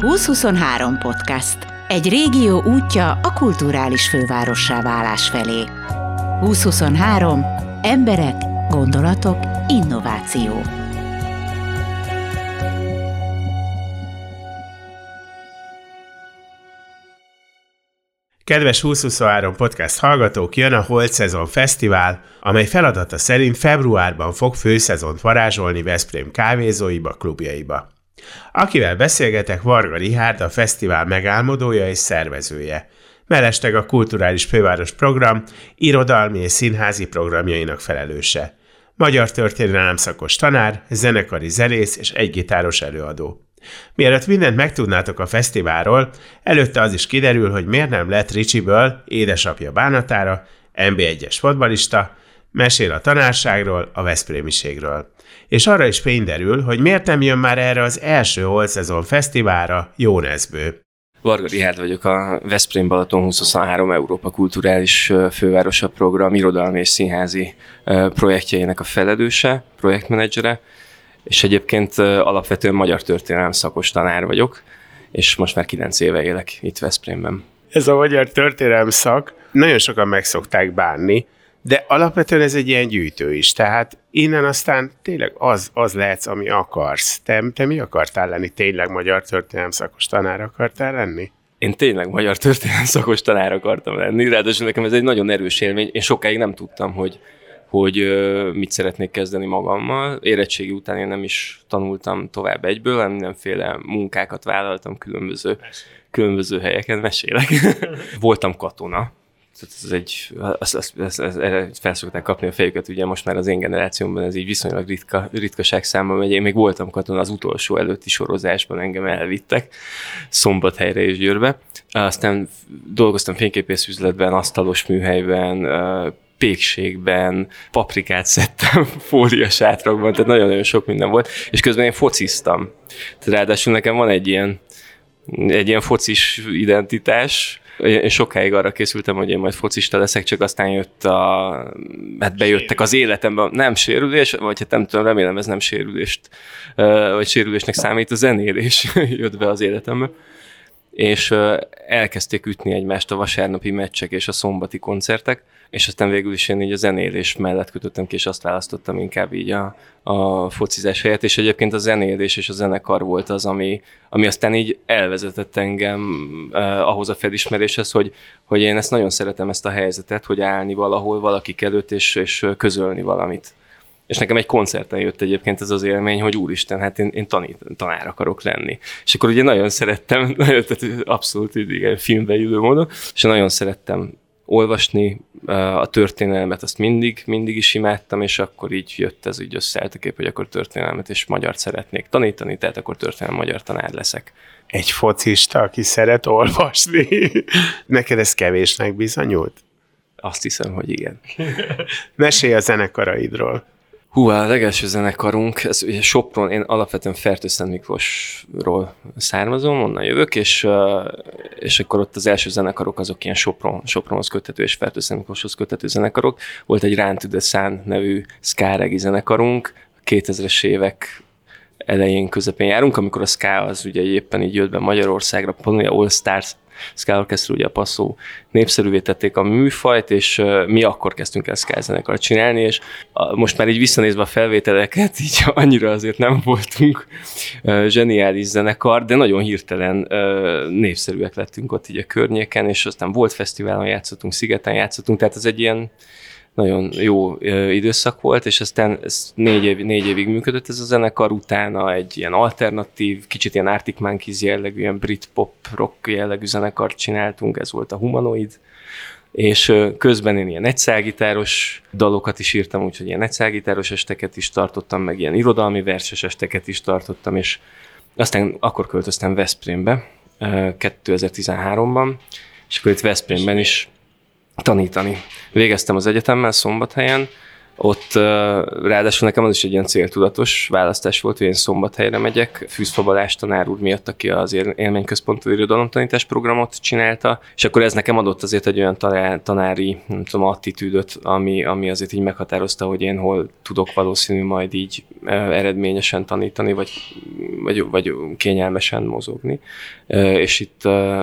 2023 podcast. Egy régió útja a kulturális fővárossá válás felé. 2023. Emberek, gondolatok, innováció. Kedves 2023 podcast hallgatók, jön a Holt Szezon Fesztivál, amely feladata szerint februárban fog főszezont varázsolni Veszprém kávézóiba, klubjaiba. Akivel beszélgetek, Varga Rihárd, a fesztivál megálmodója és szervezője. Mellesleg a Kulturális Főváros Program irodalmi és színházi programjainak felelőse. Magyar történelem szakos tanár, zenekari zenész és egygitáros előadó. Mielőtt mindent megtudnátok a fesztiválról, előtte az is kiderül, hogy miért nem lett Ricsiből édesapja bánatára, NB1-es fotbalista, mesél a tanárságról, a Veszprémiségről. És arra is fény derül, hogy miért nem jön már erre az első Old Szezon fesztiválra Jónezbő. Varga Rihárd vagyok, a Veszprém Balaton 2023 Európa Kulturális Fővárosa Program irodalmi és színházi projektjeinek a felelőse, projektmenedzsere, és egyébként alapvetően magyar történelem szakos tanár vagyok, és most már kilenc éve élek itt Veszprémben. Ez a magyar történelem szak, nagyon sokan meg szokták bánni, de alapvetően ez egy ilyen gyűjtő is, tehát innen aztán tényleg az, az lehetsz, ami akarsz. Te, te mi akartál lenni? Tényleg magyar történelem szakos tanár akartál lenni? Én tényleg magyar történelem szakos tanár akartam lenni, ráadásul nekem ez egy nagyon erős élmény. Én sokáig nem tudtam, hogy, hogy mit szeretnék kezdeni magammal. Érettségi után én nem is tanultam tovább egyből, hanem mindenféle munkákat vállaltam különböző, különböző helyeken, mesélek. Voltam katona, ez egy, azt, azt, azt, azt, azt felszokták kapni a fejüket, ugye most már az én generációmban ez így viszonylag ritka, ritkaság számban megy. Én még voltam katona az utolsó előtti sorozásban, engem elvittek Szombathelyre és Győrbe. Aztán dolgoztam fényképészüzletben, asztalos műhelyben, pékségben, paprikát szedtem fóliasátrakban, tehát nagyon-nagyon sok minden volt, és közben én fociztam. Tehát ráadásul nekem van egy ilyen, egy ilyen focis identitás, én sokáig arra készültem, hogy én majd focista leszek, csak aztán jött a, hát bejöttek az életemben, nem sérülés, vagy hát nem tudom, remélem ez nem sérülést, vagy sérülésnek számít, a zenélés jött be az életembe és elkezdték ütni egymást a vasárnapi meccsek és a szombati koncertek, és aztán végül is én így a zenélés mellett kötöttem ki, és azt választottam inkább így a, a focizás helyett, és egyébként a zenélés és a zenekar volt az, ami, ami aztán így elvezetett engem eh, ahhoz a felismeréshez, hogy, hogy én ezt nagyon szeretem ezt a helyzetet, hogy állni valahol valakik előtt, és, és közölni valamit. És nekem egy koncerten jött egyébként ez az élmény, hogy úristen, hát én, én tanít, tanár akarok lenni. És akkor ugye nagyon szerettem, nagyon, tehát abszolút igen, filmbe ülő módon, és nagyon szerettem olvasni a történelmet, azt mindig, mindig is imádtam, és akkor így jött ez így összeállt a kép, hogy akkor történelmet és magyart szeretnék tanítani, tehát akkor történelem magyar tanár leszek. Egy focista, aki szeret olvasni. Neked ez kevésnek bizonyult? Azt hiszem, hogy igen. Mesélj a zenekaraidról. Hú, a legelső zenekarunk, ez ugye Sopron, én alapvetően Fertőszent Miklósról származom, onnan jövök, és, és akkor ott az első zenekarok azok ilyen Sopron, Sopronhoz köthető és Fertőszent Miklóshoz köthető zenekarok. Volt egy Rán Szán nevű szkáregi zenekarunk, 2000-es évek elején, közepén járunk, amikor a ska az ugye éppen így jött be Magyarországra, pont All Stars Ska Orchestra ugye a passzó népszerűvé tették a műfajt, és mi akkor kezdtünk el Ska zenekart csinálni, és most már így visszanézve a felvételeket, így annyira azért nem voltunk zseniális zenekar, de nagyon hirtelen népszerűek lettünk ott így a környéken, és aztán volt fesztiválon játszottunk, Szigeten játszottunk, tehát ez egy ilyen nagyon jó időszak volt, és aztán ez négy, év, négy évig működött ez a zenekar, utána egy ilyen alternatív, kicsit ilyen Arctic Monkeys jellegű, ilyen brit pop rock jellegű zenekart csináltunk, ez volt a Humanoid, és közben én ilyen egyszágitáros dalokat is írtam, úgyhogy ilyen egyszágitáros esteket is tartottam, meg ilyen irodalmi verses esteket is tartottam, és aztán akkor költöztem Veszprémbe 2013-ban, és akkor itt Veszprémben is tanítani. Végeztem az egyetemmel Szombathelyen, ott ráadásul nekem az is egy ilyen céltudatos választás volt, hogy én szombathelyre megyek, Fűzfa Balázs tanár úr miatt, aki az élményközpontú irodalomtanítás programot csinálta, és akkor ez nekem adott azért egy olyan tanári, nem tudom, attitűdöt, ami, ami azért így meghatározta, hogy én hol tudok valószínű majd így eredményesen tanítani, vagy, vagy, vagy kényelmesen mozogni. És itt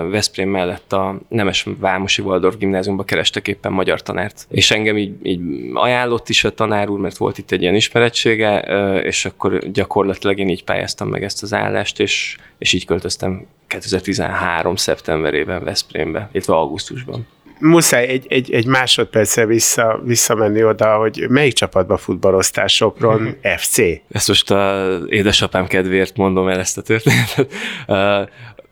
Veszprém mellett a Nemes Vámosi Waldorf gimnáziumban kerestek éppen magyar tanárt. És engem így, így ajánlott is a tanár úr, mert volt itt egy ilyen ismerettsége, és akkor gyakorlatilag én így pályáztam meg ezt az állást, és, és így költöztem 2013. szeptemberében Veszprémbe, illetve augusztusban muszáj egy, egy, egy másodperccel vissza, visszamenni oda, hogy melyik csapatba futballoztál Sopron FC? Ezt most a édesapám kedvéért mondom el ezt a történetet.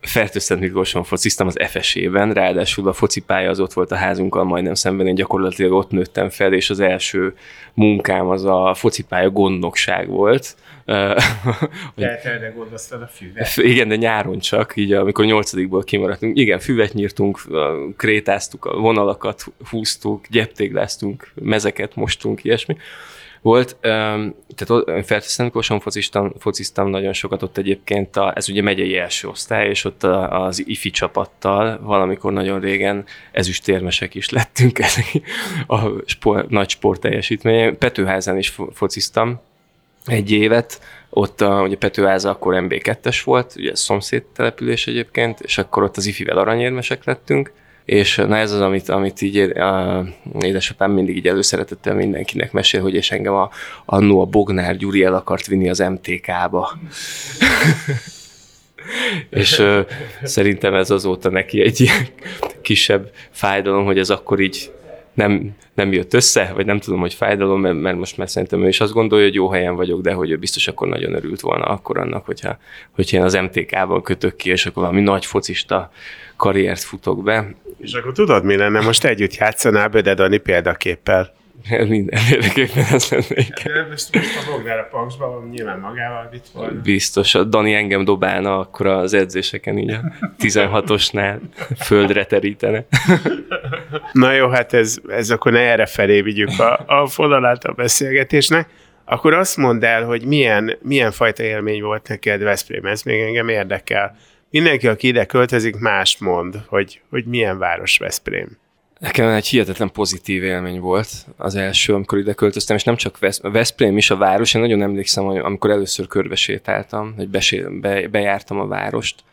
Fertőszent Miklóson fociztam az FS-ében, ráadásul a focipálya az ott volt a házunkkal majdnem szemben, én gyakorlatilag ott nőttem fel, és az első munkám az a focipálya gondnokság volt. Te erre gondoztad a füvet? Igen, de nyáron csak, így amikor nyolcadikból kimaradtunk. Igen, füvet nyírtunk, krétáztuk a vonalakat, húztuk, gyeptégláztunk, mezeket mostunk, ilyesmi volt. Tehát Fertőszent Miklóson fociztam, fociztam nagyon sokat ott egyébként, a, ez ugye megyei első osztály, és ott a, az IFI csapattal valamikor nagyon régen ezüstérmesek is lettünk a sport, nagy sportteljesítmény. Petőházán is fociztam egy évet, ott a, ugye Petőháza akkor MB2-es volt, ugye szomszéd település egyébként, és akkor ott az IFI-vel aranyérmesek lettünk, és na ez az, amit, amit így a, édesapám mindig így előszeretettel mindenkinek mesél, hogy és engem a, annó a Bognár Gyuri el akart vinni az MTK-ba. és ö, szerintem ez azóta neki egy ilyen kisebb fájdalom, hogy ez akkor így nem, nem jött össze, vagy nem tudom, hogy fájdalom, mert, most már szerintem ő is azt gondolja, hogy jó helyen vagyok, de hogy ő biztos akkor nagyon örült volna akkor annak, hogyha, hogyha én az MTK-ban kötök ki, és akkor valami nagy focista karriert futok be. És akkor tudod, mi lenne? Most együtt játszanál Böde Dani példaképpel. Mindenféleképpen ez lennék. De most, most a Bognár a Paksban nyilván magával vitt volna. Biztos, a Dani engem dobálna akkor az edzéseken így a 16-osnál földre terítene. Na jó, hát ez, ez akkor ne erre felé vigyük a, a fonalát a beszélgetésnek. Akkor azt mondd el, hogy milyen, milyen fajta élmény volt neked Veszprém, ez még engem érdekel. Mindenki, aki ide költözik, mást mond, hogy, hogy milyen város Veszprém. Nekem egy hihetetlen pozitív élmény volt az első, amikor ide költöztem, és nem csak Vesz- Veszprém is a város. Én nagyon emlékszem, hogy amikor először körbe sétáltam, hogy besé- be- bejártam a várost,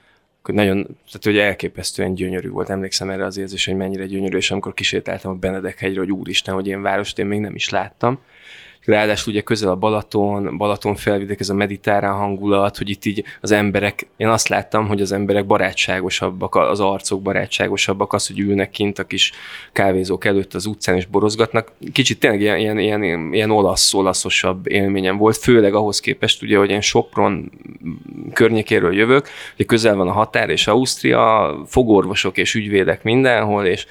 akkor nagyon, tehát hogy elképesztően gyönyörű volt. Emlékszem erre az érzés, hogy mennyire gyönyörű, és amikor kisétáltam a Benedek hegyre, hogy úristen, hogy én várost én még nem is láttam. Ráadásul ugye közel a Balaton, Balaton felvidék, ez a mediterrán hangulat, hogy itt így az emberek, én azt láttam, hogy az emberek barátságosabbak, az arcok barátságosabbak, az, hogy ülnek kint a kis kávézók előtt az utcán és borozgatnak. Kicsit tényleg ilyen, ilyen, ilyen, ilyen olasz, olaszosabb élményem volt, főleg ahhoz képest, ugye, hogy én Sopron környékéről jövök, hogy közel van a határ és Ausztria, fogorvosok és ügyvédek mindenhol, és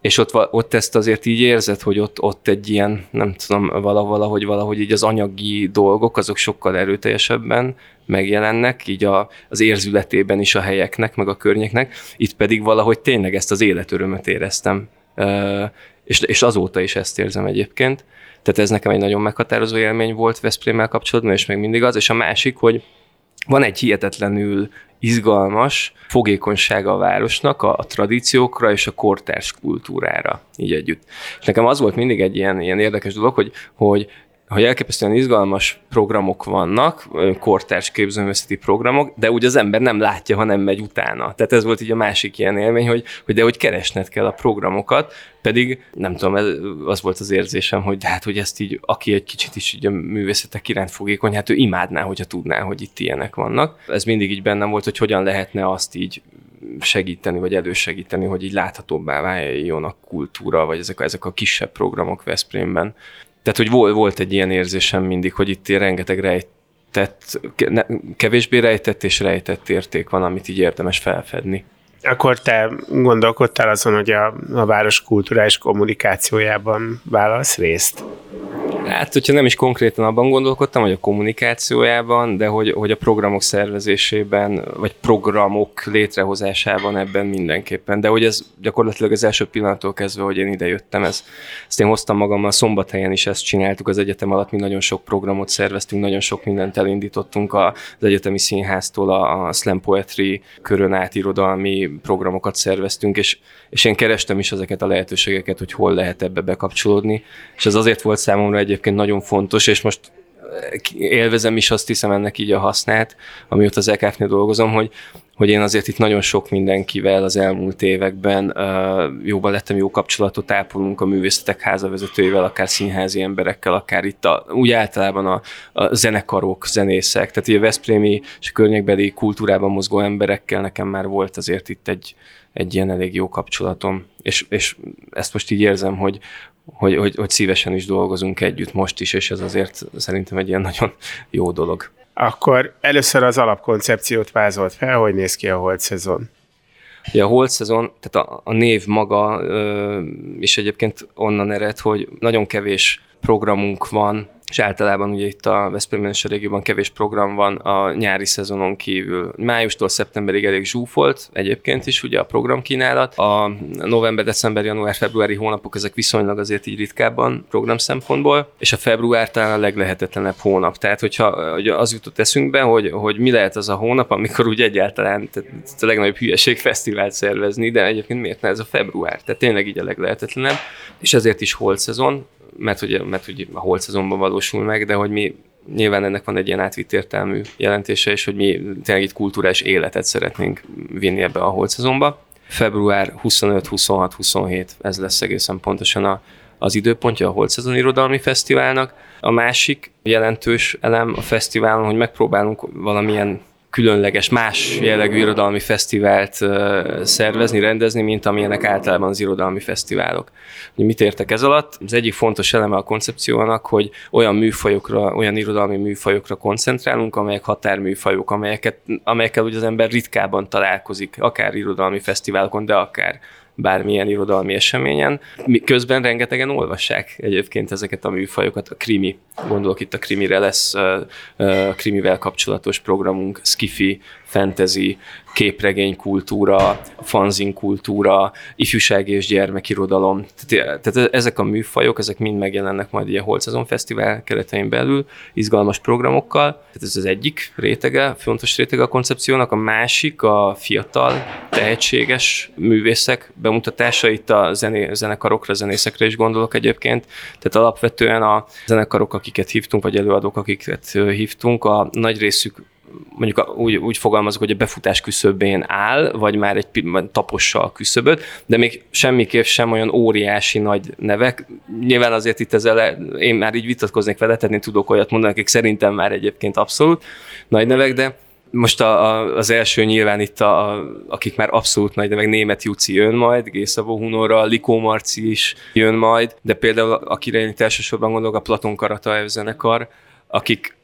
és ott, ott ezt azért így érzed, hogy ott, ott egy ilyen, nem tudom, valahogy, valahogy így az anyagi dolgok, azok sokkal erőteljesebben megjelennek, így a, az érzületében is a helyeknek, meg a környéknek, itt pedig valahogy tényleg ezt az életörömöt éreztem, és, és azóta is ezt érzem egyébként. Tehát ez nekem egy nagyon meghatározó élmény volt Veszprémmel kapcsolatban, és meg mindig az. És a másik, hogy van egy hihetetlenül izgalmas fogékonysága a városnak a, a tradíciókra és a kortárs kultúrára így együtt. És nekem az volt mindig egy ilyen, ilyen érdekes dolog, hogy, hogy hogy elképesztően izgalmas programok vannak, kortárs képzőművészeti programok, de úgy az ember nem látja, ha nem megy utána. Tehát ez volt így a másik ilyen élmény, hogy, hogy de hogy keresned kell a programokat, pedig nem tudom, ez, az volt az érzésem, hogy hát, hogy ezt így, aki egy kicsit is így a művészetek iránt fogékony, hát ő imádná, hogyha tudná, hogy itt ilyenek vannak. Ez mindig így bennem volt, hogy hogyan lehetne azt így segíteni, vagy elősegíteni, hogy így láthatóbbá váljon a kultúra, vagy ezek, ezek a kisebb programok Veszprémben. Tehát, hogy volt, volt egy ilyen érzésem mindig, hogy itt rengeteg rejtett, kevésbé rejtett és rejtett érték van, amit így érdemes felfedni. Akkor te gondolkodtál azon, hogy a, a város kulturális kommunikációjában válasz részt? Hát, hogyha nem is konkrétan abban gondolkodtam, hogy a kommunikációjában, de hogy, hogy a programok szervezésében, vagy programok létrehozásában ebben mindenképpen. De hogy ez gyakorlatilag az első pillanattól kezdve, hogy én ide jöttem, ez, ezt én hoztam magammal, szombathelyen is ezt csináltuk az egyetem alatt, mi nagyon sok programot szerveztünk, nagyon sok mindent elindítottunk az egyetemi színháztól, a, a slam poetry körön át irodalmi programokat szerveztünk, és, és én kerestem is ezeket a lehetőségeket, hogy hol lehet ebbe bekapcsolódni, és ez azért volt számomra egyébként nagyon fontos, és most élvezem is azt hiszem ennek így a hasznát, amióta az EKF-nél dolgozom, hogy, hogy én azért itt nagyon sok mindenkivel az elmúlt években uh, jóban lettem, jó kapcsolatot ápolunk a művészetek házavezetőivel, akár színházi emberekkel, akár itt a, úgy általában a, a zenekarok, zenészek, tehát a Veszprémi és a környékbeli kultúrában mozgó emberekkel nekem már volt azért itt egy, egy ilyen elég jó kapcsolatom, és, és ezt most így érzem, hogy, hogy, hogy, hogy szívesen is dolgozunk együtt most is, és ez azért szerintem egy ilyen nagyon jó dolog. Akkor először az alapkoncepciót vázolt fel, hogy néz ki a holt szezon. Ja, a holt szezon, tehát a, a név maga is egyébként onnan ered, hogy nagyon kevés programunk van, és általában ugye itt a Veszprém régióban kevés program van a nyári szezonon kívül. Májustól szeptemberig elég zsúfolt egyébként is ugye a programkínálat. A november, december, január, februári hónapok ezek viszonylag azért így ritkábban program szempontból, és a február talán a leglehetetlenebb hónap. Tehát, hogyha az jutott eszünkbe, hogy, hogy mi lehet az a hónap, amikor úgy egyáltalán tehát a legnagyobb hülyeség fesztivált szervezni, de egyébként miért ne ez a február? Tehát tényleg így a leglehetetlenebb, és ezért is holt szezon, mert hogy, mert hogy a holt szezonban valósul meg, de hogy mi nyilván ennek van egy ilyen átvitt értelmű jelentése, és hogy mi tényleg itt kulturális életet szeretnénk vinni ebbe a holt szezonba. Február 25, 26, 27, ez lesz egészen pontosan a, az időpontja a Holt Szezon Irodalmi Fesztiválnak. A másik jelentős elem a fesztiválon, hogy megpróbálunk valamilyen különleges, más jellegű irodalmi fesztivált szervezni, rendezni, mint amilyenek általában az irodalmi fesztiválok. Mit értek ez alatt? Az egyik fontos eleme a koncepciónak, hogy olyan műfajokra, olyan irodalmi műfajokra koncentrálunk, amelyek határműfajok, amelyeket, amelyekkel ugye az ember ritkában találkozik, akár irodalmi fesztiválokon, de akár bármilyen irodalmi eseményen. Közben rengetegen olvassák egyébként ezeket a műfajokat. A krimi, gondolok itt a krimire lesz a krimivel kapcsolatos programunk, skifi, fantasy, képregény kultúra, fanzin kultúra, ifjúság és gyermekirodalom. Tehát, tehát ezek a műfajok, ezek mind megjelennek majd a Holcazon Fesztivál keretein belül, izgalmas programokkal. Tehát ez az egyik rétege, fontos rétege a koncepciónak. A másik a fiatal, tehetséges művészek bemutatása. Itt a zené, zenekarokra, zenészekre is gondolok egyébként. Tehát alapvetően a zenekarok, akiket hívtunk, vagy előadók, akiket hívtunk, a nagy részük mondjuk úgy, úgy fogalmazok, hogy a befutás küszöbén áll, vagy már egy tapossa a küszöböt, de még semmiképp sem olyan óriási nagy nevek. Nyilván azért itt ezzel én már így vitatkoznék vele, tehát én tudok olyat mondani, akik szerintem már egyébként abszolút nagy nevek, de most a, a, az első nyilván itt, a, a, akik már abszolút nagy nevek, Német Juci jön majd, Gészabó Hunora, Likó Marci is jön majd, de például akire én itt elsősorban gondolok, a Platon Karataev zenekar, akik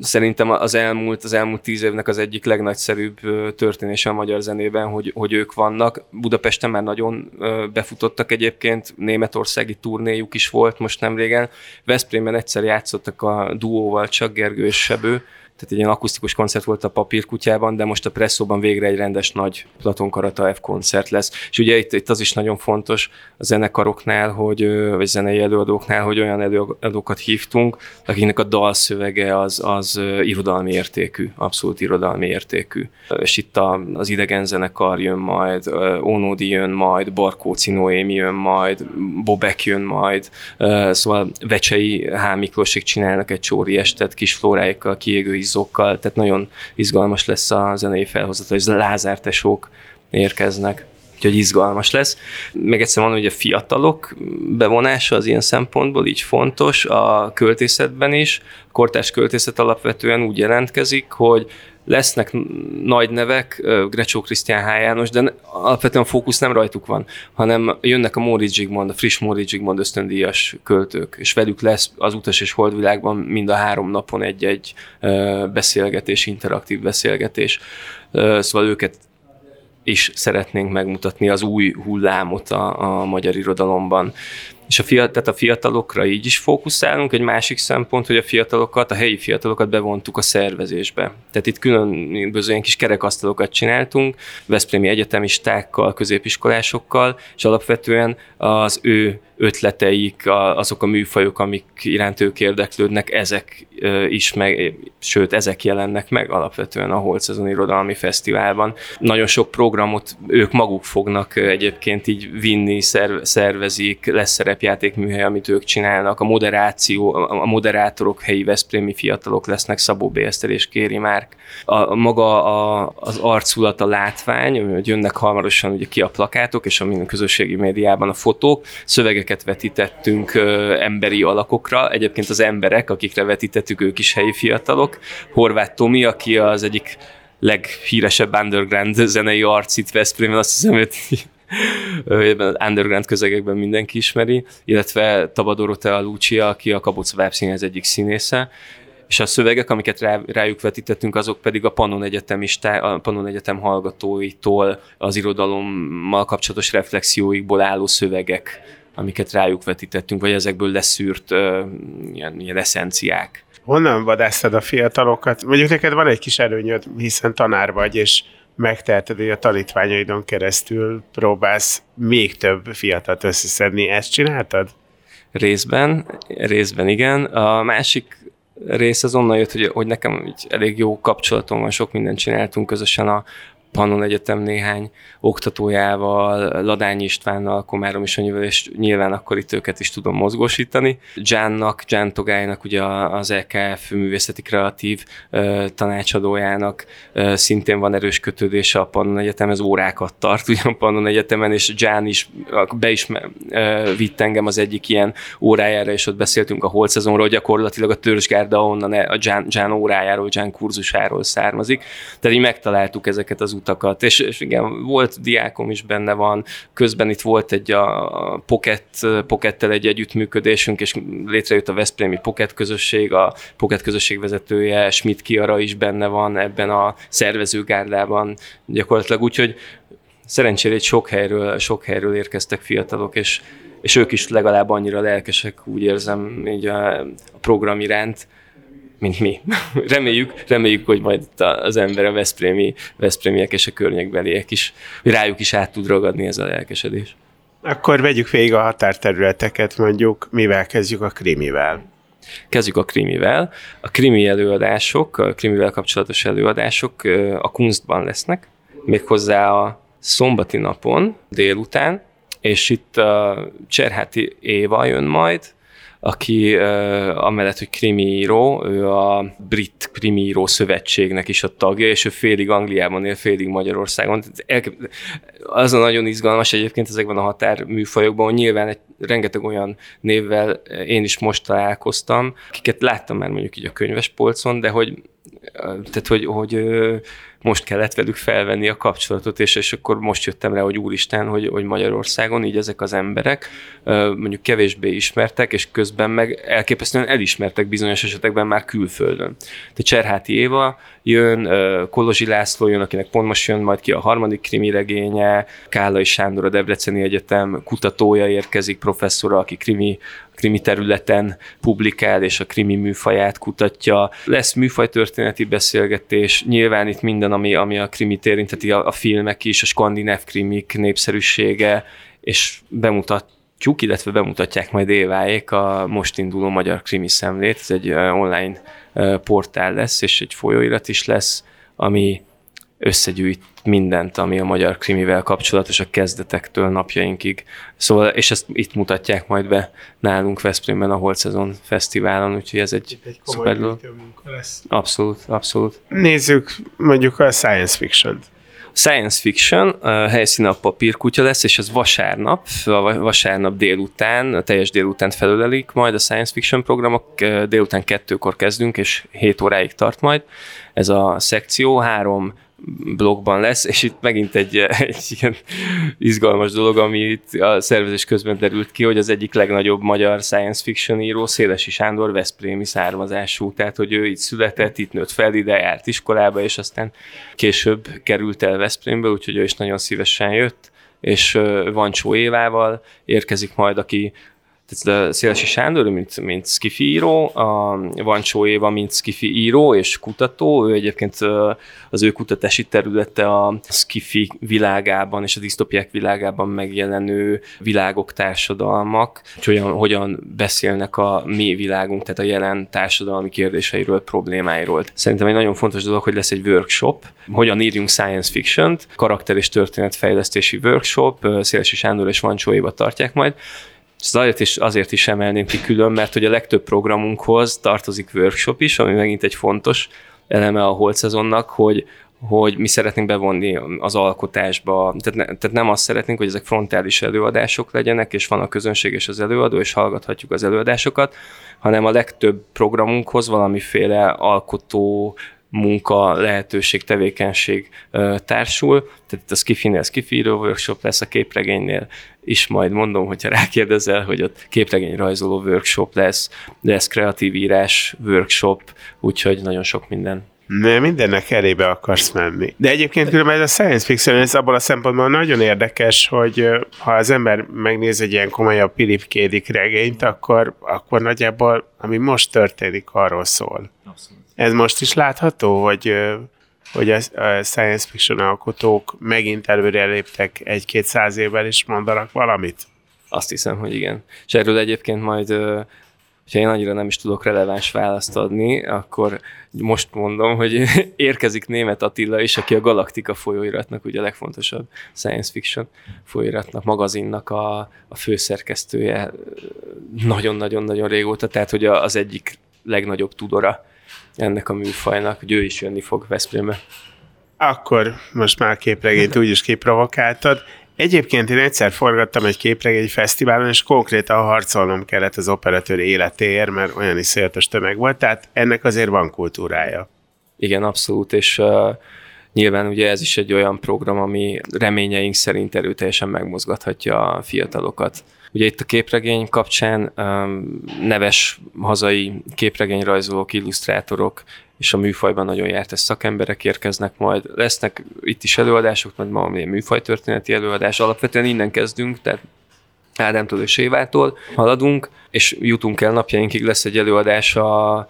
szerintem az elmúlt, az elmúlt tíz évnek az egyik legnagyszerűbb történése a magyar zenében, hogy, hogy ők vannak. Budapesten már nagyon befutottak egyébként, németországi turnéjuk is volt most nem régen. Veszprémben egyszer játszottak a duóval, csak Gergő és Sebő, tehát egy ilyen akusztikus koncert volt a papírkutyában, de most a presszóban végre egy rendes nagy Platon Karata F koncert lesz. És ugye itt, itt az is nagyon fontos a zenekaroknál, hogy, vagy zenei előadóknál, hogy olyan előadókat hívtunk, akiknek a dalszövege az, az irodalmi értékű, abszolút irodalmi értékű. És itt a, az idegen zenekar jön majd, Ónódi jön majd, Barkóci Noémi jön majd, Bobek jön majd, szóval Vecsei H. Csinálnak egy csóri estet kis flóráikkal, kiégő izzókkal, tehát nagyon izgalmas lesz a zenei felhozat, hogy Lázár tesók érkeznek úgyhogy izgalmas lesz. Meg egyszer mondom, hogy a fiatalok bevonása az ilyen szempontból így fontos, a költészetben is. A kortárs költészet alapvetően úgy jelentkezik, hogy lesznek nagy nevek, Grecsó Krisztián H. János, de alapvetően a fókusz nem rajtuk van, hanem jönnek a Móricz Zsigmond, a friss Móricz Zsigmond ösztöndíjas költők, és velük lesz az utas és holdvilágban mind a három napon egy-egy beszélgetés, interaktív beszélgetés. Szóval őket is szeretnénk megmutatni az új hullámot a, a magyar irodalomban. És a, fiatal, tehát a fiatalokra így is fókuszálunk. Egy másik szempont, hogy a fiatalokat, a helyi fiatalokat bevontuk a szervezésbe. Tehát itt különböző ilyen kis kerekasztalokat csináltunk, Veszprémi egyetemistákkal, középiskolásokkal, és alapvetően az ő ötleteik, azok a műfajok, amik iránt ők érdeklődnek, ezek is meg, sőt, ezek jelennek meg alapvetően a Holcezon Irodalmi Fesztiválban. Nagyon sok programot ők maguk fognak egyébként így vinni, szervezik, lesz szerepjátékműhely, amit ők csinálnak, a moderáció, a moderátorok helyi Veszprémi fiatalok lesznek, Szabó B. Eszter és Kéri Márk. A, maga a, az arculat, a látvány, hogy jönnek hamarosan ugye ki a plakátok, és a minden közösségi médiában a fotók, szövegek képeket vetítettünk ö, emberi alakokra. Egyébként az emberek, akikre vetítettük, ők is helyi fiatalok. Horváth Tomi, aki az egyik leghíresebb underground zenei arc itt Veszprémben, azt hiszem, hogy az underground közegekben mindenki ismeri, illetve Taba Dorotea Lucia, aki a Kaboc Vápszínház egyik színésze, és a szövegek, amiket rá, rájuk vetítettünk, azok pedig a Pannon, Egyetemistá, a Pannon Egyetem hallgatóitól az irodalommal kapcsolatos reflexióikból álló szövegek amiket rájuk vetítettünk, vagy ezekből leszűrt uh, ilyen, ilyen eszenciák. Honnan vadásztad a fiatalokat? Mondjuk neked van egy kis előnyöd, hiszen tanár vagy, és megteheted, hogy a tanítványaidon keresztül próbálsz még több fiatalt összeszedni. Ezt csináltad? Részben, részben igen. A másik rész az onnan jött, hogy, hogy nekem így elég jó kapcsolatom van, sok mindent csináltunk közösen a Pannon Egyetem néhány oktatójával, Ladány Istvánnal, Komárom Isonyival, és nyilván akkor itt őket is tudom mozgósítani. Jánnak, Ján Togálynak, ugye az EKF művészeti kreatív tanácsadójának szintén van erős kötődése a Pannon Egyetemhez, órákat tart ugyan Pannon Egyetemen, és Ján is be is vitt engem az egyik ilyen órájára, és ott beszéltünk a holt szezonról, gyakorlatilag a törzsgárda onnan a Ján, Ján órájáról, Ján kurzusáról származik. Tehát így megtaláltuk ezeket az utakat, és, és igen, volt diákom is benne van, közben itt volt egy a Pocket, Pockettel egy együttműködésünk, és létrejött a Veszprémi Pocket közösség, a Pocket közösség vezetője, Schmidt Kiara is benne van ebben a szervezőgárdában gyakorlatilag, úgyhogy szerencsére egy sok helyről, sok helyről érkeztek fiatalok, és, és ők is legalább annyira lelkesek, úgy érzem, így a, a program iránt, mint mi. reméljük, reméljük, hogy majd az ember, a Veszprémi, Veszprémiek és a környékbeliek is, hogy rájuk is át tud ragadni ez a lelkesedés. Akkor vegyük végig a határterületeket, mondjuk, mivel kezdjük a krimivel. Kezdjük a krimivel. A krimi előadások, a krimivel kapcsolatos előadások a Kunstban lesznek, méghozzá a szombati napon délután, és itt a Cserháti Éva jön majd, aki amellett, hogy krimíró, ő a Brit Krimíró Szövetségnek is a tagja, és ő félig Angliában él, félig Magyarországon. Az a nagyon izgalmas egyébként ezekben a határműfajokban, hogy nyilván egy, rengeteg olyan névvel én is most találkoztam, akiket láttam már mondjuk így a könyvespolcon, de hogy tehát, hogy, hogy most kellett velük felvenni a kapcsolatot, és, és akkor most jöttem rá, hogy úristen, hogy, hogy Magyarországon így ezek az emberek mondjuk kevésbé ismertek, és közben meg elképesztően elismertek bizonyos esetekben már külföldön. De Cserháti Éva jön, Kolozsi László jön, akinek pont most jön majd ki a harmadik krimi regénye, Kálai Sándor a Debreceni Egyetem kutatója érkezik, professzora, aki krimi krimi területen publikál, és a krimi műfaját kutatja. Lesz műfajtörténeti beszélgetés, nyilván itt minden, ami, ami a krimit érinteti, a, a filmek is, a skandináv krimik népszerűsége, és bemutatjuk, illetve bemutatják majd éváék a most induló magyar krimi szemlét. Ez egy online portál lesz, és egy folyóirat is lesz, ami összegyűjt mindent, ami a magyar krimivel kapcsolatos a kezdetektől napjainkig. Szóval, és ezt itt mutatják majd be nálunk Veszprémben a Holt Szezon Fesztiválon, úgyhogy ez egy, egy szuper lesz. Abszolút, abszolút. Nézzük mondjuk a science fiction-t. Science fiction, a helyszín a papírkutya lesz, és ez vasárnap, a vasárnap délután, a teljes délután felölelik majd a science fiction programok, délután kettőkor kezdünk, és 7 óráig tart majd. Ez a szekció, három blogban lesz, és itt megint egy, egy ilyen izgalmas dolog, ami itt a szervezés közben derült ki, hogy az egyik legnagyobb magyar science fiction író, Szélesi Sándor Veszprémi származású, tehát hogy ő itt született, itt nőtt fel, ide járt iskolába, és aztán később került el Veszprémbe, úgyhogy ő is nagyon szívesen jött, és Vancsó Évával érkezik majd, aki tehát Szélesi Sándor, mint, mint skifi író, Vancsó Éva, mint skifi író és kutató, ő egyébként az ő kutatási területe a skifi világában és a disztopiák világában megjelenő világok, társadalmak, hogy hogyan, hogyan beszélnek a mi világunk, tehát a jelen társadalmi kérdéseiről, problémáiról. Szerintem egy nagyon fontos dolog, hogy lesz egy workshop, hogyan írjunk science fiction-t, karakter és történetfejlesztési workshop, Szélesi Sándor és Vancsó Éva tartják majd, azért is, azért is emelném ki külön, mert hogy a legtöbb programunkhoz tartozik workshop is, ami megint egy fontos eleme a holt szezonnak, hogy, hogy mi szeretnénk bevonni az alkotásba. Tehát, ne, tehát nem azt szeretnénk, hogy ezek frontális előadások legyenek, és van a közönség és az előadó, és hallgathatjuk az előadásokat, hanem a legtöbb programunkhoz valamiféle alkotó munka, lehetőség, tevékenység társul. Tehát itt a Skifinél Skifi workshop lesz, a képregénynél is majd mondom, hogyha rákérdezel, hogy ott képregény rajzoló workshop lesz, lesz kreatív írás workshop, úgyhogy nagyon sok minden. Ne, mindennek elébe akarsz menni. De egyébként különben ez a science fiction, ez abban a szempontból nagyon érdekes, hogy ha az ember megnéz egy ilyen komolyabb Philip Kédik regényt, akkor, akkor nagyjából, ami most történik, arról szól. Abszolút. Ez most is látható, hogy hogy a science fiction alkotók megint előre léptek egy-két száz évvel, és mondanak valamit? Azt hiszem, hogy igen. És erről egyébként majd, ha én annyira nem is tudok releváns választ adni, akkor most mondom, hogy érkezik német Attila is, aki a Galaktika folyóiratnak, ugye a legfontosabb science fiction folyóiratnak, magazinnak a, a főszerkesztője nagyon-nagyon-nagyon régóta, tehát hogy az egyik legnagyobb tudora ennek a műfajnak, hogy ő is jönni fog Veszprémbe. Akkor most már képregényt úgyis kiprovokáltad. Egyébként én egyszer forgattam egy képregény fesztiválon, és konkrétan harcolnom kellett az operatőr életéért, mert olyan is tömeg volt, tehát ennek azért van kultúrája. Igen, abszolút, és uh, nyilván ugye ez is egy olyan program, ami reményeink szerint erőteljesen megmozgathatja a fiatalokat. Ugye itt a képregény kapcsán um, neves hazai képregényrajzolók, illusztrátorok és a műfajban nagyon jártas szakemberek érkeznek majd. Lesznek itt is előadások, majd ma ilyen műfajtörténeti előadás. Alapvetően innen kezdünk, tehát Ádámtól és Évától haladunk, és jutunk el napjainkig, lesz egy előadás a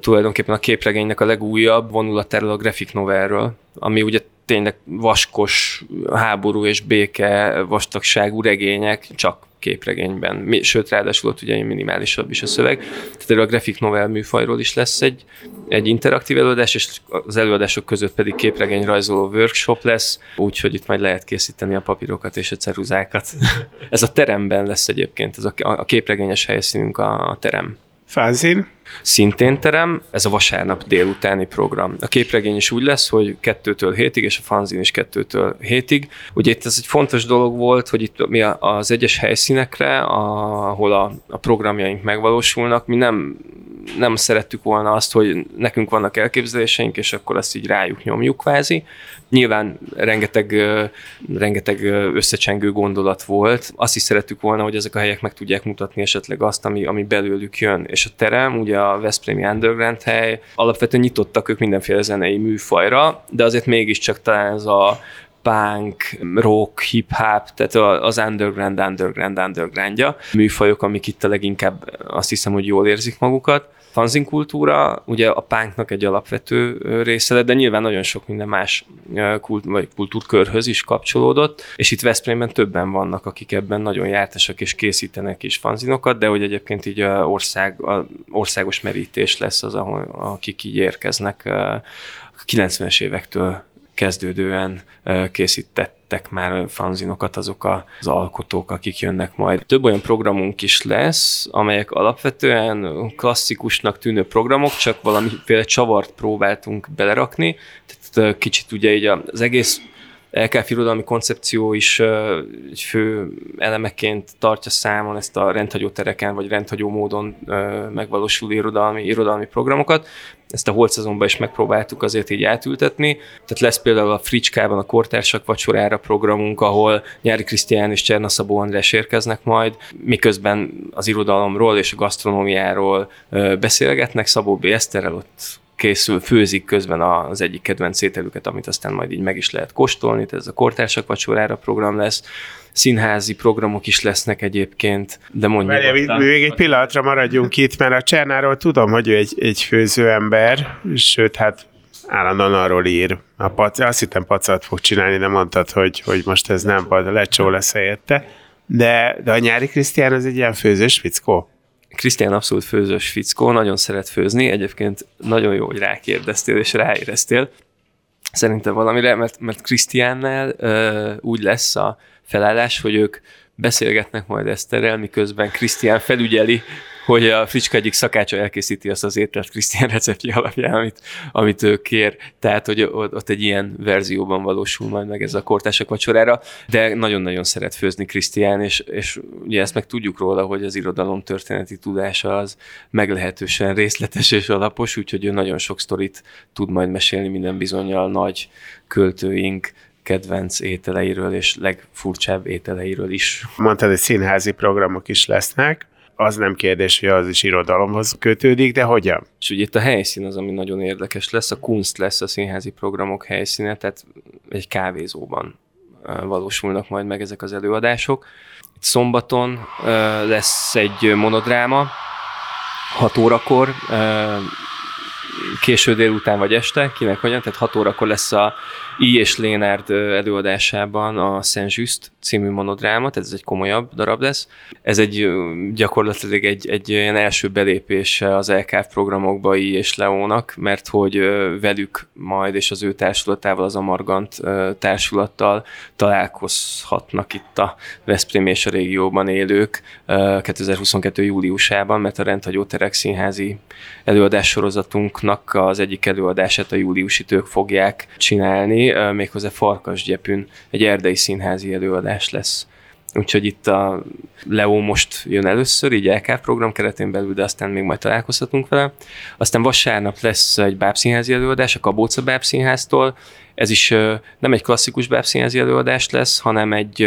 tulajdonképpen a képregénynek a legújabb vonulatáról a graphic novelről, ami ugye tényleg vaskos háború és béke vastagságú regények, csak képregényben. Sőt, ráadásul ott ugye minimálisabb is a szöveg. Tehát erről a graphic novel műfajról is lesz egy, egy interaktív előadás, és az előadások között pedig képregény rajzoló workshop lesz, úgyhogy itt majd lehet készíteni a papírokat és a ceruzákat. Ez a teremben lesz egyébként, ez a, a képregényes helyszínünk a, a terem. Fázin? Szintén terem, ez a vasárnap délutáni program. A képregény is úgy lesz, hogy kettőtől hétig, és a fanzin is kettőtől hétig. Ugye itt ez egy fontos dolog volt, hogy itt mi az egyes helyszínekre, ahol a, a programjaink megvalósulnak, mi nem nem szerettük volna azt, hogy nekünk vannak elképzeléseink, és akkor ezt így rájuk nyomjuk kvázi. Nyilván rengeteg, rengeteg összecsengő gondolat volt. Azt is szerettük volna, hogy ezek a helyek meg tudják mutatni esetleg azt, ami, ami belőlük jön. És a terem, ugye a Veszprémi Underground hely, alapvetően nyitottak ők mindenféle zenei műfajra, de azért mégiscsak talán ez a punk, rock, hip-hop, tehát az underground, underground, undergroundja. Műfajok, amik itt a leginkább azt hiszem, hogy jól érzik magukat fanzin kultúra, ugye a pánknak egy alapvető része, de nyilván nagyon sok minden más kult, vagy kultúrkörhöz is kapcsolódott, és itt Veszprémben többen vannak, akik ebben nagyon jártasak és készítenek is fanzinokat, de hogy egyébként így ország, a országos merítés lesz az, ahol, akik így érkeznek a 90-es évektől kezdődően készítettek már fanzinokat azok az alkotók, akik jönnek majd. Több olyan programunk is lesz, amelyek alapvetően klasszikusnak tűnő programok, csak valamiféle csavart próbáltunk belerakni. Tehát kicsit ugye így az egész LKF irodalmi koncepció is egy fő elemeként tartja számon ezt a rendhagyó tereken, vagy rendhagyó módon megvalósuló irodalmi, irodalmi programokat. Ezt a holcazonban is megpróbáltuk azért így átültetni. Tehát lesz például a Fricskában a Kortársak vacsorára programunk, ahol Nyári Krisztián és Cserna Szabó András érkeznek majd, miközben az irodalomról és a gasztronómiáról beszélgetnek. Szabó B. Eszterrel ott készül, főzik közben az egyik kedvenc ételüket, amit aztán majd így meg is lehet kóstolni, ez a kortársak vacsorára program lesz színházi programok is lesznek egyébként, de mondjuk... Még egy pillanatra maradjunk itt, mert a Csernáról tudom, hogy ő egy, egy főzőember, sőt, hát állandóan arról ír. A pac, azt hittem pacat fog csinálni, de mondtad, hogy, hogy most ez nem pad, lecsó lesz helyette. De, de a nyári Krisztián az egy ilyen főzős fickó? Krisztián abszolút főzős fickó, nagyon szeret főzni, egyébként nagyon jó, hogy rákérdeztél és ráéreztél. Szerintem valamire, mert, mert Krisztiánnál úgy lesz a felállás, hogy ők beszélgetnek majd Eszterrel, miközben Krisztián felügyeli, hogy a fricska egyik szakácsa elkészíti azt az ételt Krisztián receptje alapján, amit, amit ő kér. Tehát, hogy ott egy ilyen verzióban valósul majd meg ez a kortások vacsorára, de nagyon-nagyon szeret főzni Krisztián, és, és ugye ezt meg tudjuk róla, hogy az irodalom történeti tudása az meglehetősen részletes és alapos, úgyhogy ő nagyon sok sztorit tud majd mesélni minden bizonyal nagy költőink kedvenc ételeiről és legfurcsább ételeiről is. Mondtad, hogy színházi programok is lesznek az nem kérdés, hogy az is irodalomhoz kötődik, de hogyan? És ugye itt a helyszín az, ami nagyon érdekes lesz, a kunst lesz a színházi programok helyszíne, tehát egy kávézóban valósulnak majd meg ezek az előadások. Itt szombaton lesz egy monodráma, 6 órakor, késő délután vagy este, kinek hogyan, tehát 6 órakor lesz a I. és Lénárd előadásában a Saint Just című monodráma, tehát ez egy komolyabb darab lesz. Ez egy gyakorlatilag egy, egy ilyen első belépés az LKF programokba I. és Leónak, mert hogy velük majd és az ő társulatával, az Amargant társulattal találkozhatnak itt a Veszprém és a régióban élők 2022. júliusában, mert a rendhagyó terek színházi előadás sorozatunknak az egyik előadását a júliusi tők fogják csinálni, méghozzá Farkasgyepün egy erdei színházi előadás lesz. Úgyhogy itt a Leo most jön először, így LK program keretén belül, de aztán még majd találkozhatunk vele. Aztán vasárnap lesz egy bábszínházi előadás a Kabóca bábszínháztól. Ez is nem egy klasszikus bábszínházi előadás lesz, hanem egy,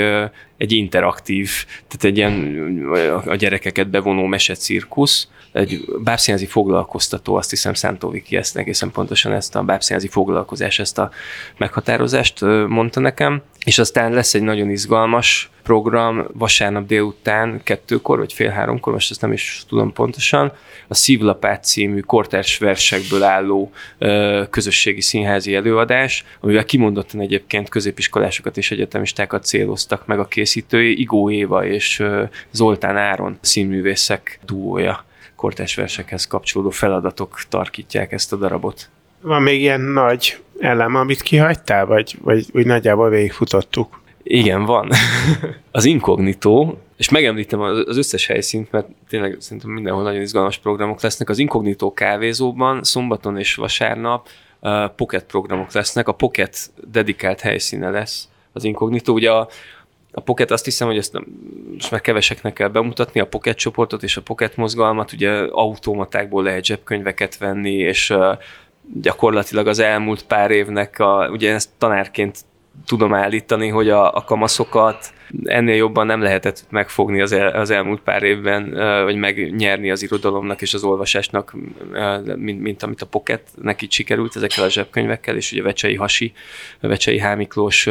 egy interaktív, tehát egy ilyen a gyerekeket bevonó mesecirkusz, egy bábszínházi foglalkoztató, azt hiszem Szántóviki ezt egészen pontosan ezt a bábszínházi foglalkozás, ezt a meghatározást mondta nekem, és aztán lesz egy nagyon izgalmas program vasárnap délután kettőkor, vagy fél háromkor, most ezt nem is tudom pontosan, a Szívlapát című kortárs versekből álló közösségi színházi előadás, amivel kimondottan egyébként középiskolásokat és egyetemistákat céloztak meg a készítői, Igó Éva és Zoltán Áron színművészek duója kortás versekhez kapcsolódó feladatok tarkítják ezt a darabot. Van még ilyen nagy elem, amit kihagytál, vagy, vagy úgy nagyjából végigfutottuk? Igen, van. az inkognitó, és megemlítem az összes helyszínt, mert tényleg szerintem mindenhol nagyon izgalmas programok lesznek. Az inkognitó kávézóban szombaton és vasárnap uh, pocket programok lesznek. A pocket dedikált helyszíne lesz az inkognitó. Ugye a, a Pocket azt hiszem, hogy ezt nem, most már keveseknek kell bemutatni, a Pocket csoportot és a Pocket mozgalmat, ugye automatákból lehet zsebkönyveket venni, és gyakorlatilag az elmúlt pár évnek, a, ugye ezt tanárként tudom állítani, hogy a, a kamaszokat ennél jobban nem lehetett megfogni az, el, az elmúlt pár évben, vagy megnyerni az irodalomnak és az olvasásnak, mint, mint amit a Pocket neki sikerült ezekkel a zsebkönyvekkel, és ugye Vecsei Hasi, Vecsei Hámiklós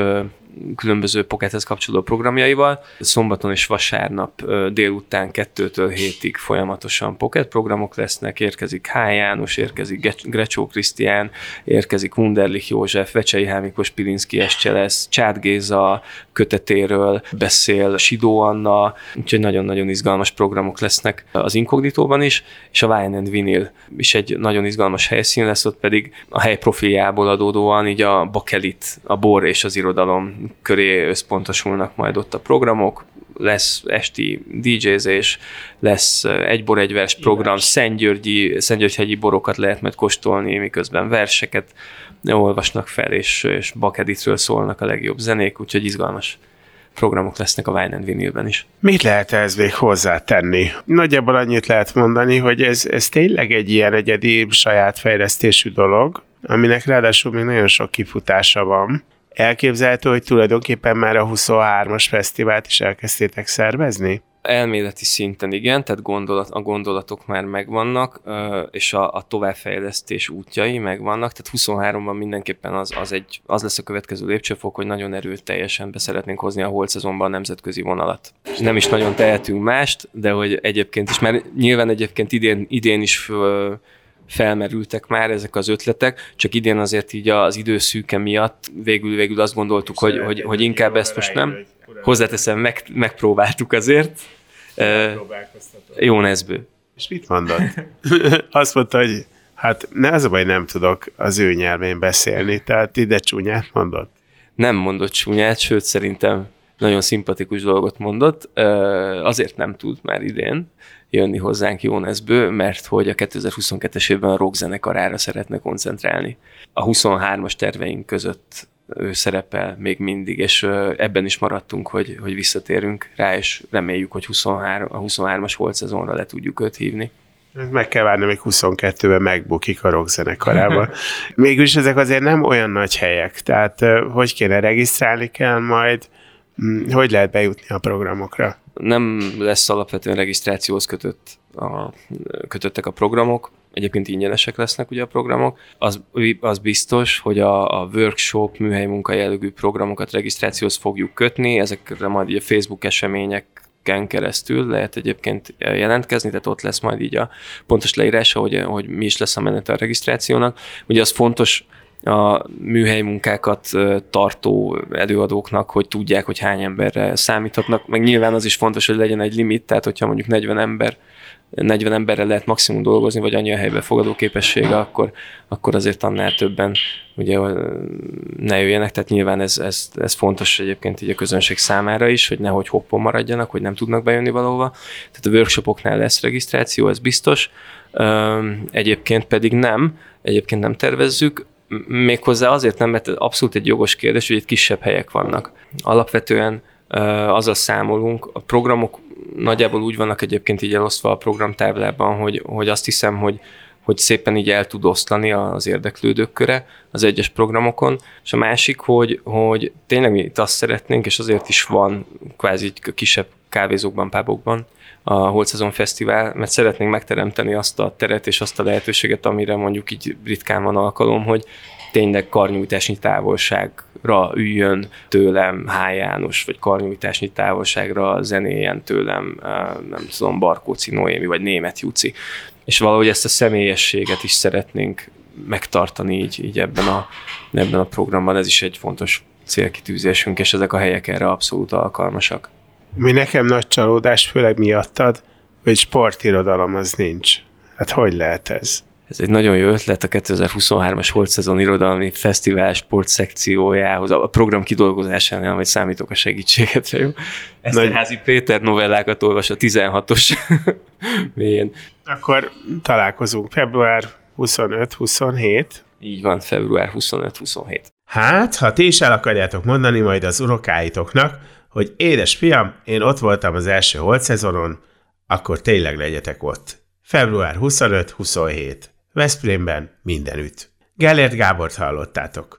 különböző Pockethez kapcsolódó programjaival. Szombaton és vasárnap délután kettőtől hétig folyamatosan Pocket programok lesznek, érkezik H. János, érkezik Grecsó Krisztián, érkezik Wunderlich József, Vecsei Hámikos Pilinszki Estse lesz, Csát Géza kötetéről beszél, Sidó Anna, úgyhogy nagyon-nagyon izgalmas programok lesznek az Inkognitóban is, és a Wine and Vinyl is egy nagyon izgalmas helyszín lesz, ott pedig a hely profiljából adódóan így a bakelit, a bor és az irodalom köré összpontosulnak majd ott a programok, lesz esti DJ-zés, lesz egy bor egy vers program, Szentgyörgyi, Szentgyörgyhegyi borokat lehet majd kóstolni, miközben verseket olvasnak fel, és, és Bakeditről szólnak a legjobb zenék, úgyhogy izgalmas programok lesznek a Wine and Vinylben is. Mit lehet ez még hozzátenni? Nagyjából annyit lehet mondani, hogy ez, ez tényleg egy ilyen egyedi saját fejlesztésű dolog, aminek ráadásul még nagyon sok kifutása van, elképzelhető, hogy tulajdonképpen már a 23-as fesztivált is elkezdtétek szervezni? Elméleti szinten igen, tehát gondolat, a gondolatok már megvannak, és a, a továbbfejlesztés útjai megvannak, tehát 23-ban mindenképpen az, az, egy, az lesz a következő lépcsőfok, hogy nagyon erőteljesen be szeretnénk hozni a holt szezonban a nemzetközi vonalat. Nem is nagyon tehetünk mást, de hogy egyébként is, mert nyilván egyébként idén, idén is föl, felmerültek már ezek az ötletek, csak idén azért így az időszűke miatt végül, végül azt gondoltuk, hogy, hogy, hogy inkább ezt most nem. Hozzáteszem, meg, megpróbáltuk azért. Jó nezbő. És mit mondott? azt mondta, hogy hát ne az a baj, nem tudok az ő nyelvén beszélni, tehát ide csúnyát mondott. Nem mondott csúnyát, sőt szerintem nagyon szimpatikus dolgot mondott. Azért nem tud már idén, jönni hozzánk Jóneszből, mert hogy a 2022-es évben a rock zenekarára szeretne koncentrálni. A 23-as terveink között ő szerepel még mindig, és ebben is maradtunk, hogy, hogy visszatérünk rá, és reméljük, hogy 23, a 23-as volt szezonra le tudjuk őt hívni. Meg kell várni, még 22-ben megbukik a rock zenekarában. Mégis ezek azért nem olyan nagy helyek, tehát hogy kéne regisztrálni kell majd, hogy lehet bejutni a programokra? Nem lesz alapvetően regisztrációhoz kötött a, kötöttek a programok, egyébként ingyenesek lesznek ugye a programok. Az, az biztos, hogy a, a workshop, műhely munkajellegű programokat regisztrációhoz fogjuk kötni, ezekre majd a Facebook események keresztül lehet egyébként jelentkezni, tehát ott lesz majd így a pontos leírása, hogy, hogy mi is lesz a menet a regisztrációnak. Ugye az fontos, a műhely munkákat tartó előadóknak, hogy tudják, hogy hány emberre számíthatnak. Meg nyilván az is fontos, hogy legyen egy limit, tehát hogyha mondjuk 40 ember 40 emberre lehet maximum dolgozni, vagy annyi a helyben fogadó képessége, akkor, akkor azért annál többen ugye ne jöjjenek, tehát nyilván ez, ez, ez fontos egyébként így a közönség számára is, hogy nehogy hoppon maradjanak, hogy nem tudnak bejönni valahova. Tehát a workshopoknál lesz regisztráció, ez biztos. Egyébként pedig nem, egyébként nem tervezzük. Méghozzá azért nem, mert abszolút egy jogos kérdés, hogy itt kisebb helyek vannak. Alapvetően azzal számolunk, a programok nagyjából úgy vannak egyébként így elosztva a programtáblában, hogy, hogy azt hiszem, hogy, hogy szépen így el tud osztani az érdeklődők köre az egyes programokon, és a másik, hogy, hogy tényleg mi itt azt szeretnénk, és azért is van kvázi kisebb kávézókban, pábokban, a Holt Szezon Fesztivál, mert szeretnénk megteremteni azt a teret és azt a lehetőséget, amire mondjuk így ritkán van alkalom, hogy tényleg karnyújtásnyi távolságra üljön tőlem H. János, vagy karnyújtásnyi távolságra zenéjen tőlem, nem tudom, Barkóci Noémi, vagy Német Juci. És valahogy ezt a személyességet is szeretnénk megtartani így, így ebben, a, ebben a programban. Ez is egy fontos célkitűzésünk, és ezek a helyek erre abszolút alkalmasak. Mi nekem nagy csalódás, főleg miattad, hogy sportirodalom az nincs. Hát hogy lehet ez? Ez egy nagyon jó ötlet a 2023-as volt szezon irodalmi fesztivál sportszekciójához, a program kidolgozásánál, majd számítok a segítségetre, jó? Eszterházi Nagy... Péter novellákat olvas a 16-os mélyen. Akkor találkozunk február 25-27. Így van, február 25-27. Hát, ha ti is el akarjátok mondani majd az unokáitoknak, hogy édes fiam, én ott voltam az első holt szezonon, akkor tényleg legyetek ott. Február 25-27. Veszprémben mindenütt. Gellért Gábort hallottátok.